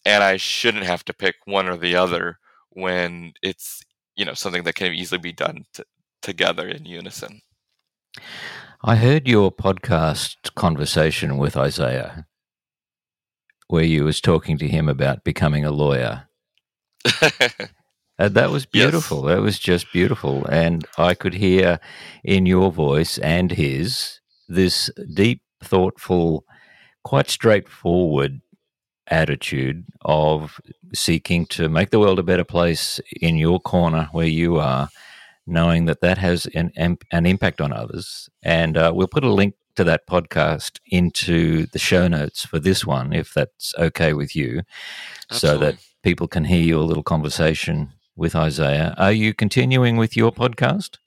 and I shouldn't have to pick one or the other when it's you know something that can easily be done t- together in unison. I heard your podcast conversation with Isaiah, where you was talking to him about becoming a lawyer. And that was beautiful. That was just beautiful, and I could hear in your voice and his this deep, thoughtful, quite straightforward attitude of seeking to make the world a better place in your corner where you are, knowing that that has an, an impact on others. And uh, we'll put a link to that podcast into the show notes for this one, if that's okay with you, so that people can hear your little conversation with Isaiah. Are you continuing with your podcast?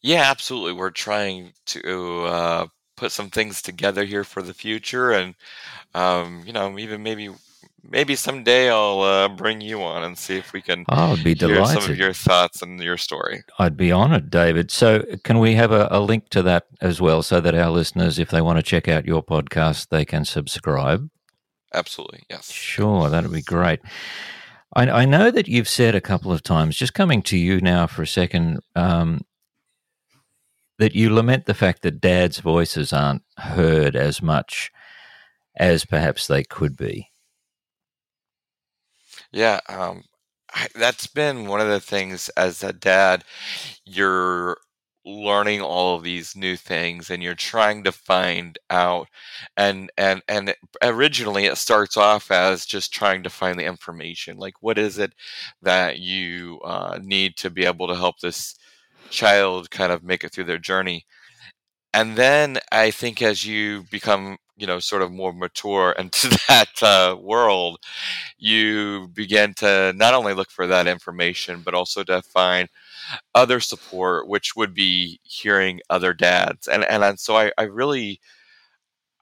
Yeah, absolutely. We're trying to uh, put some things together here for the future, and um, you know, even maybe maybe someday I'll uh, bring you on and see if we can. Oh, I'd be hear delighted. some of your thoughts and your story. I'd be honored, David. So, can we have a, a link to that as well so that our listeners, if they want to check out your podcast, they can subscribe? Absolutely, yes. Sure, that'd be great. I, I know that you've said a couple of times, just coming to you now for a second, um, that you lament the fact that dad's voices aren't heard as much as perhaps they could be. Yeah, um, I, that's been one of the things as a dad. You're learning all of these new things and you're trying to find out and and and originally it starts off as just trying to find the information like what is it that you uh, need to be able to help this child kind of make it through their journey. And then i think as you become you know sort of more mature into that uh, world you begin to not only look for that information but also to find other support which would be hearing other dads and and, and so I, I really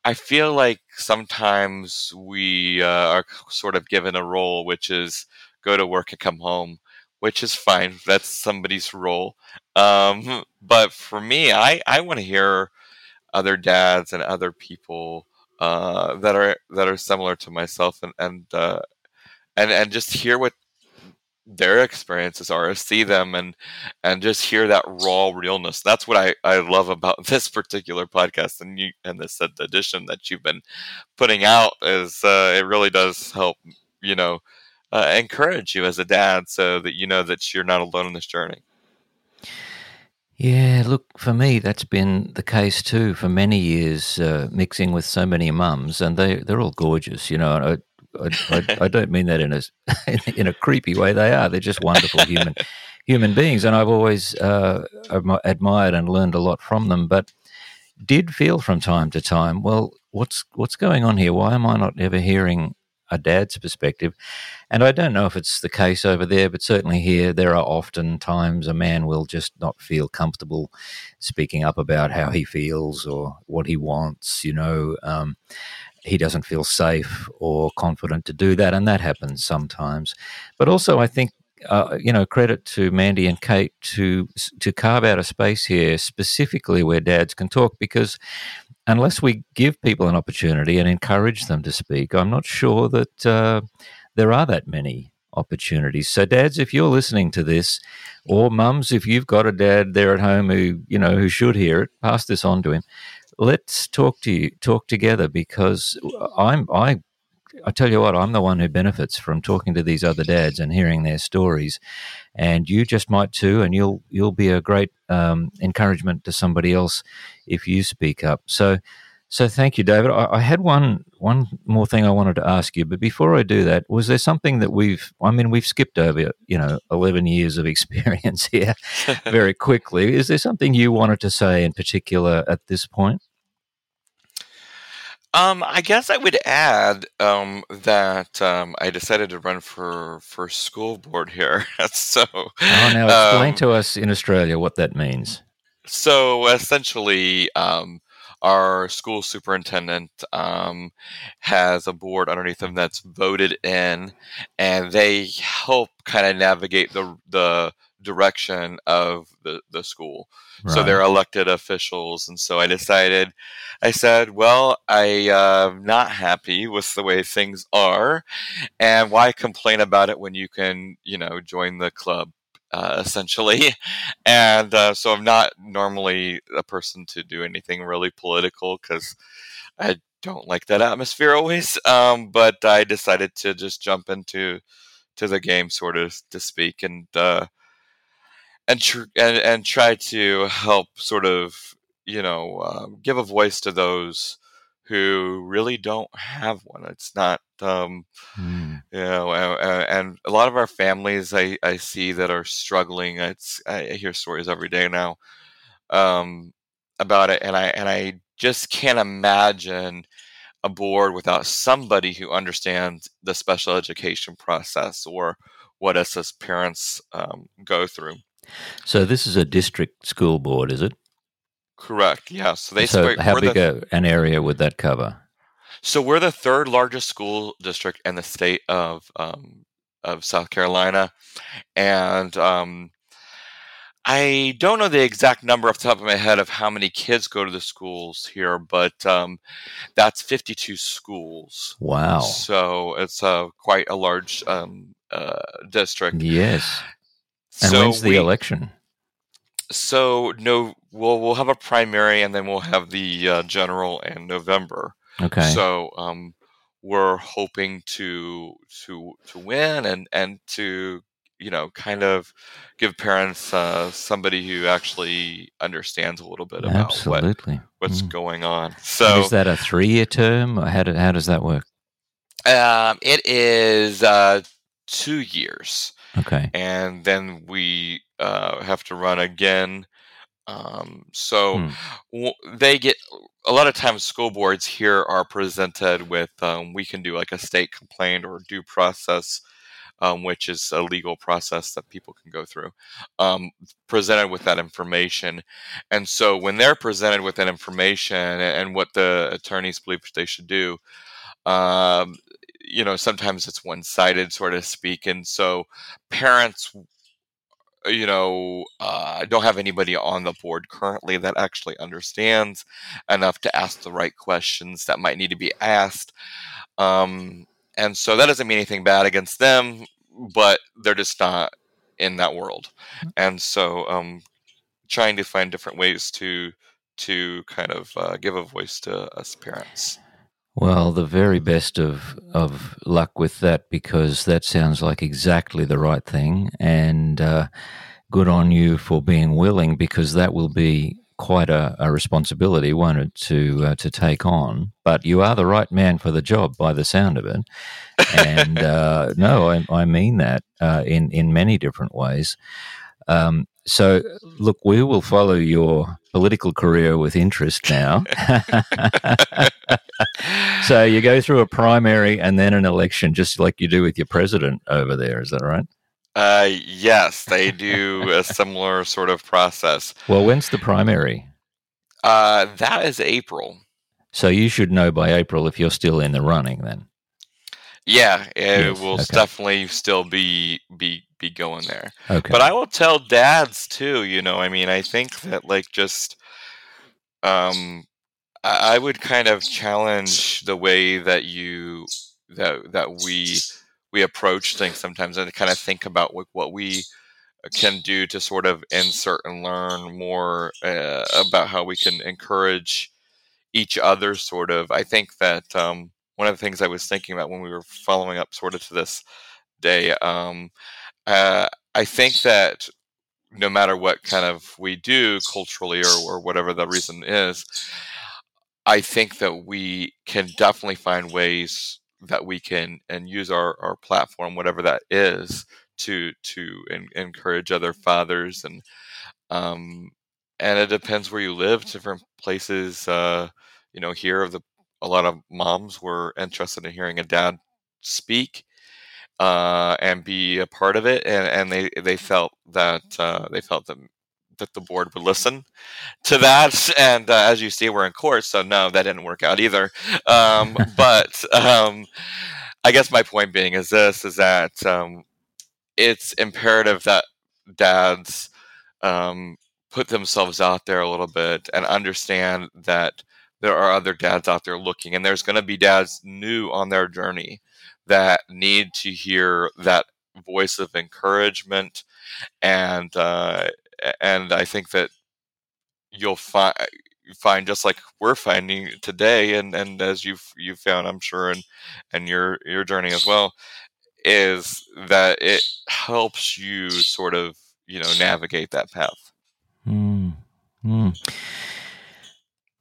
i feel like sometimes we uh, are sort of given a role which is go to work and come home which is fine that's somebody's role um, but for me i i want to hear other dads and other people uh, that are that are similar to myself and and uh, and and just hear what their experiences are see them and and just hear that raw realness that's what i i love about this particular podcast and you and this edition that you've been putting out is uh, it really does help you know uh, encourage you as a dad so that you know that you're not alone in this journey Yeah, look, for me, that's been the case too for many years, uh, mixing with so many mums, and they, they're all gorgeous, you know. And I, I, I, I don't mean that in a, in a creepy way. They are. They're just wonderful human human beings, and I've always uh, admired and learned a lot from them. But did feel from time to time, well, what's what's going on here? Why am I not ever hearing a dad's perspective? And I don't know if it's the case over there, but certainly here, there are often times a man will just not feel comfortable speaking up about how he feels or what he wants, you know. Um, he doesn't feel safe or confident to do that, and that happens sometimes. But also, I think uh, you know, credit to Mandy and Kate to to carve out a space here specifically where dads can talk because unless we give people an opportunity and encourage them to speak, I'm not sure that uh, there are that many opportunities. So, dads, if you're listening to this, or mums, if you've got a dad there at home who you know who should hear it, pass this on to him. Let's talk to you, talk together, because I'm I I tell you what, I'm the one who benefits from talking to these other dads and hearing their stories, and you just might too, and you'll you'll be a great um, encouragement to somebody else if you speak up. So, so thank you, David. I, I, had one one more thing I wanted to ask you, but before I do that, was there something that we've? I mean, we've skipped over, you know, eleven years of experience here very quickly. Is there something you wanted to say in particular at this point? Um, I guess I would add um, that um, I decided to run for for school board here. so, oh, now explain um, to us in Australia what that means. So essentially, um, our school superintendent um, has a board underneath him that's voted in, and they help kind of navigate the the direction of the, the school. Right. So they're elected officials. And so I decided, I said, well, I am uh, not happy with the way things are. And why complain about it when you can, you know, join the club? Uh, essentially. And uh, so I'm not normally a person to do anything really political because I don't like that atmosphere always. Um, but I decided to just jump into to the game, sort of to speak, and uh, and tr- and and try to help sort of you know um, give a voice to those who really don't have one. It's not um, mm. you know, and, and, a lot of our families I, I see that are struggling. It's I hear stories every day now um, about it, and I and I just can't imagine a board without somebody who understands the special education process or what us as parents um, go through. So this is a district school board, is it? Correct. Yeah. So they. So how big the, an area would that cover? So we're the third largest school district in the state of um, of South Carolina, and um, I don't know the exact number off the top of my head of how many kids go to the schools here, but um, that's 52 schools. Wow! So it's a quite a large um, uh, district. Yes. And so when's the we, election? So no, we'll we'll have a primary, and then we'll have the uh, general in November. Okay. So um, we're hoping to to to win and and to you know kind of give parents uh, somebody who actually understands a little bit about Absolutely. What, what's mm. going on. So and is that a three year term? How do, how does that work? Um, it is uh, two years. Okay. And then we uh, have to run again. Um, so hmm. w- they get a lot of times school boards here are presented with um, we can do like a state complaint or due process um, which is a legal process that people can go through, um, presented with that information. And so when they're presented with that information and, and what the attorneys believe they should do, um, you know, sometimes it's one sided, sort of speak. And so parents, you know, uh, don't have anybody on the board currently that actually understands enough to ask the right questions that might need to be asked. Um, and so that doesn't mean anything bad against them, but they're just not in that world. Mm. And so, um, trying to find different ways to to kind of uh, give a voice to us parents. Well, the very best of of luck with that because that sounds like exactly the right thing, and uh, good on you for being willing because that will be quite a, a responsibility, won't it, to uh, to take on? But you are the right man for the job, by the sound of it. And uh, no, I, I, mean that uh, in in many different ways. Um, so, look, we will follow your political career with interest now. so, you go through a primary and then an election, just like you do with your president over there. Is that right? Uh, yes, they do a similar sort of process. Well, when's the primary? Uh, that is April. So you should know by April if you're still in the running then. Yeah, it Yes, will okay. definitely still be be be going there. Okay. But I will tell dads too. You know, I mean, I think that like just um, I, I would kind of challenge the way that you that that we we approach things sometimes, and kind of think about what, what we can do to sort of insert and learn more uh, about how we can encourage each other. Sort of, I think that um, one of the things I was thinking about when we were following up, sort of to this day. Um, uh, I think that no matter what kind of we do culturally or, or whatever the reason is, I think that we can definitely find ways that we can and use our, our platform, whatever that is, to to en- encourage other fathers and um, and it depends where you live. Different places, uh, you know, here the a lot of moms were interested in hearing a dad speak uh, and be a part of it, and, and they they felt that uh, they felt that that the board would listen to that. And uh, as you see, we're in court, so no, that didn't work out either. Um, but um, I guess my point being is this: is that um, it's imperative that dads um, put themselves out there a little bit and understand that there are other dads out there looking, and there's going to be dads new on their journey that need to hear that voice of encouragement and uh, and I think that you'll find find just like we're finding today and and as you've you found I'm sure and and your your journey as well is that it helps you sort of you know navigate that path Mm, mm.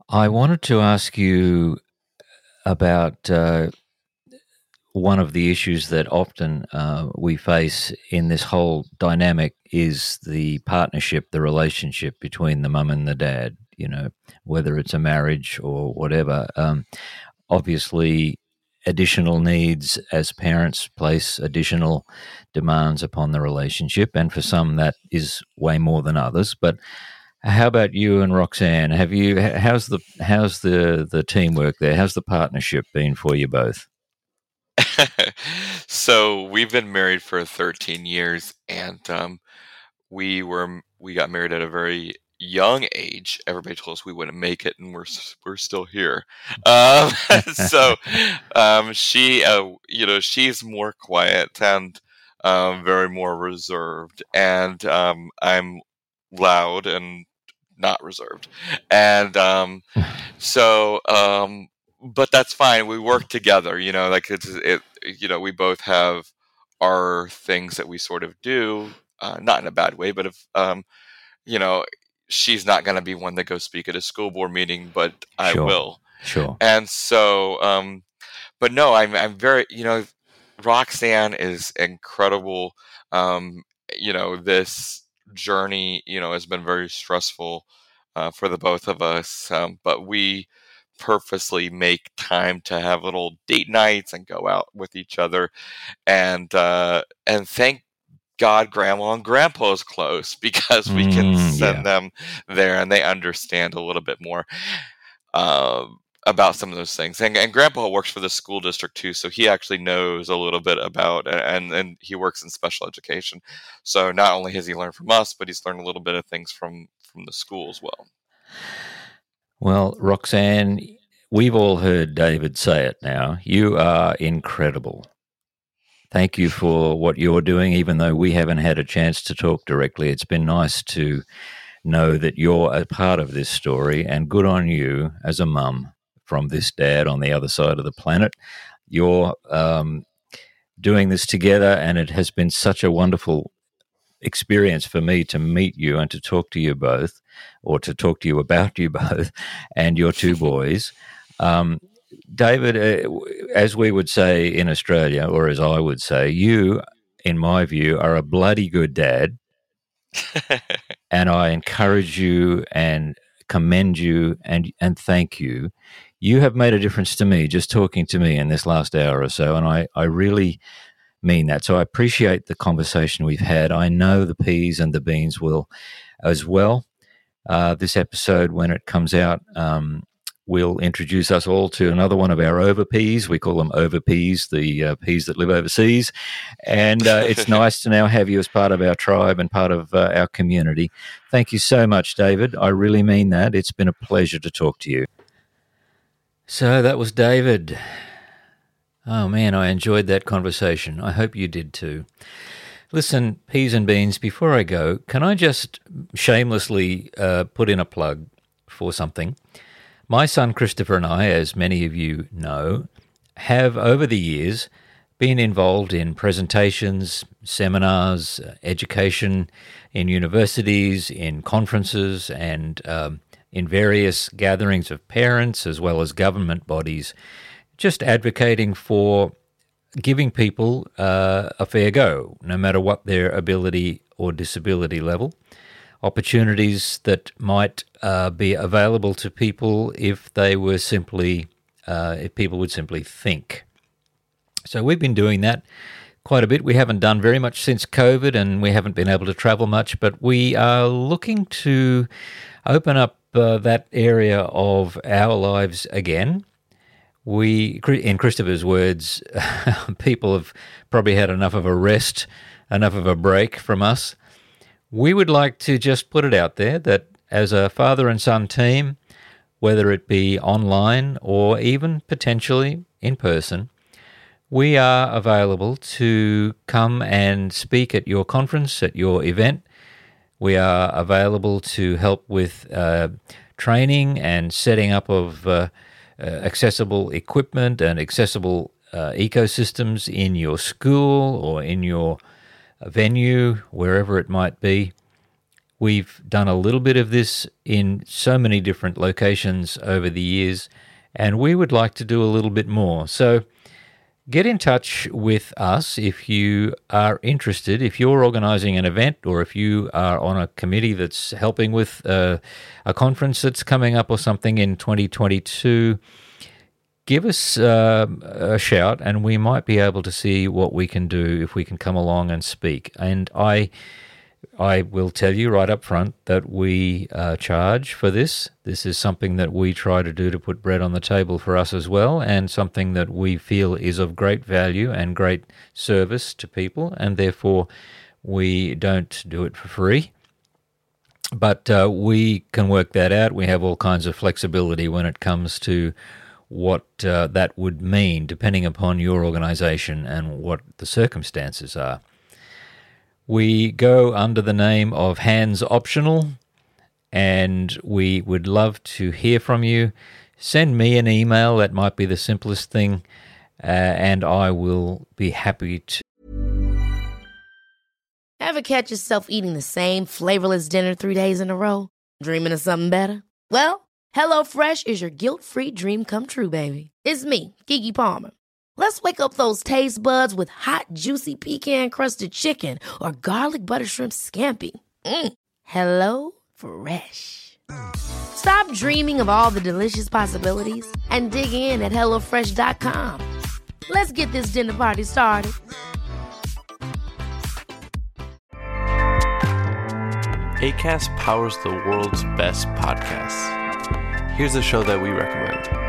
I wanted to ask you about uh, one of the issues that often uh, we face in this whole dynamic is the partnership, the relationship between the mum and the dad. You know, whether it's a marriage or whatever. Um, obviously, additional needs as parents place additional demands upon the relationship, and for some that is way more than others. But how about you and Roxanne? Have you? How's the how's the the teamwork there? How's the partnership been for you both? so we've been married for 13 years and um, we were we got married at a very young age. Everybody told us we wouldn't make it and we're we're still here. Um, so um, she uh, you know she's more quiet and um, very more reserved and um, i'm loud and not reserved. And um, so um, but that's fine we work together you know like it's it you know we both have our things that we sort of do uh, not in a bad way but if um, you know she's not going to be one that goes speak at a school board meeting but i Sure. will Sure. and so um but no i'm i'm very you know roxanne is incredible um you know this journey you know has been very stressful uh, for the both of us um, but we purposely make time to have little date nights and go out with each other and uh and thank god grandma and grandpa is close because we can Mm, send yeah. them there and they understand a little bit more um about some of those things and, and grandpa works for the school district too so he actually knows a little bit about and and he works in special education so not only has he learned from us but he's learned a little bit of things from from the school as well Well, Roxanne, we've all heard David say it now. You are incredible. Thank you for what you're doing, even though we haven't had a chance to talk directly. It's been nice to know that you're a part of this story, and good on you as a mum from this dad on the other side of the planet. You're um, doing this together, and it has been such a wonderful experience for me to meet you and to talk to you both, or to talk to you about you both and your two boys. Um, David, uh, as we would say in Australia, or as I would say, you, in my view, are a bloody good dad, and I encourage you and commend you and and thank you. You have made a difference to me just talking to me in this last hour or so, and I, I really mean that. So I appreciate the conversation we've had. I know the peas and the beans will as well. Uh, this episode, when it comes out, um, will introduce us all to another one of our over peas. We call them over peas, the uh, peas that live overseas. And uh, it's nice to now have you as part of our tribe and part of uh, our community. Thank you so much, David. I really mean that. It's been a pleasure to talk to you. So that was David. Oh man, I enjoyed that conversation. I hope you did too. Listen, peas and beans, before I go, can I just shamelessly uh, put in a plug for something? My son Christopher and I, as many of you know, have over the years been involved in presentations, seminars, education in universities, in conferences, and um, in various gatherings of parents as well as government bodies, just advocating for giving people uh, a fair go, no matter what their ability or disability level. Opportunities that might uh, be available to people if they were simply, uh, if people would simply think. So we've been doing that quite a bit. We haven't done very much since COVID and we haven't been able to travel much, but we are looking to open up uh, that area of our lives again we, in Christopher's words, people have probably had enough of a rest, enough of a break from us. We would like to just put it out there that as a father and son team, whether it be online or even potentially in person, we are available to come and speak at your conference, at your event. We are available to help with uh, training and setting up of uh, accessible equipment and accessible uh, ecosystems in your school or in your venue, wherever it might be. We've done a little bit of this in so many different locations over the years, and we would like to do a little bit more. So, get in touch with us if you are interested. If you're organizing an event or if you are on a committee that's helping with uh, a conference that's coming up or something in 2022, give us uh, a shout and we might be able to see what we can do if we can come along and speak. And I I will tell you right up front that we uh, charge for this. This is something that we try to do to put bread on the table for us as well, and something that we feel is of great value and great service to people, and therefore we don't do it for free. But uh, we can work that out. We have all kinds of flexibility when it comes to what uh, that would mean, depending upon your organization and what the circumstances are. We go under the name of Hands Optional, and we would love to hear from you. Send me an email, that might be the simplest thing, uh, and I will be happy to. Ever catch yourself eating the same flavorless dinner three days in a row? Dreaming of something better? Well, HelloFresh is your guilt free dream come true, baby. It's me, Keke Palmer. Let's wake up those taste buds with hot, juicy pecan crusted chicken or garlic butter shrimp scampi. Mm. Hello Fresh. Stop dreaming of all the delicious possibilities and dig in at HelloFresh.com. Let's get this dinner party started. ACAST powers the world's best podcasts. Here's a show that we recommend.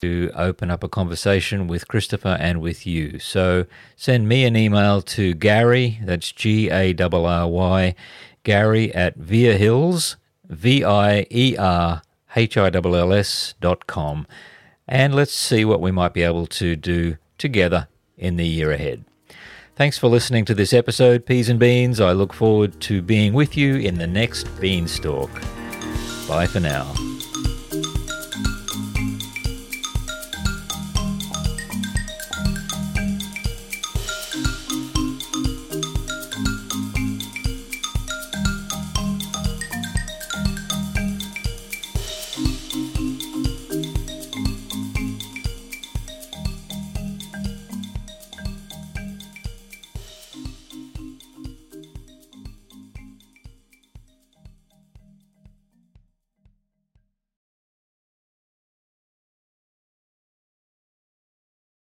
To open up a conversation with Christopher and with you. So send me an email to Garry, that's G A R R Y, Garry at Vierhills, V I E R H I L L S dot com. And let's see what we might be able to do together in the year ahead. Thanks for listening to this episode, Peas and Beans. I look forward to being with you in the next Beanstalk. Bye for now.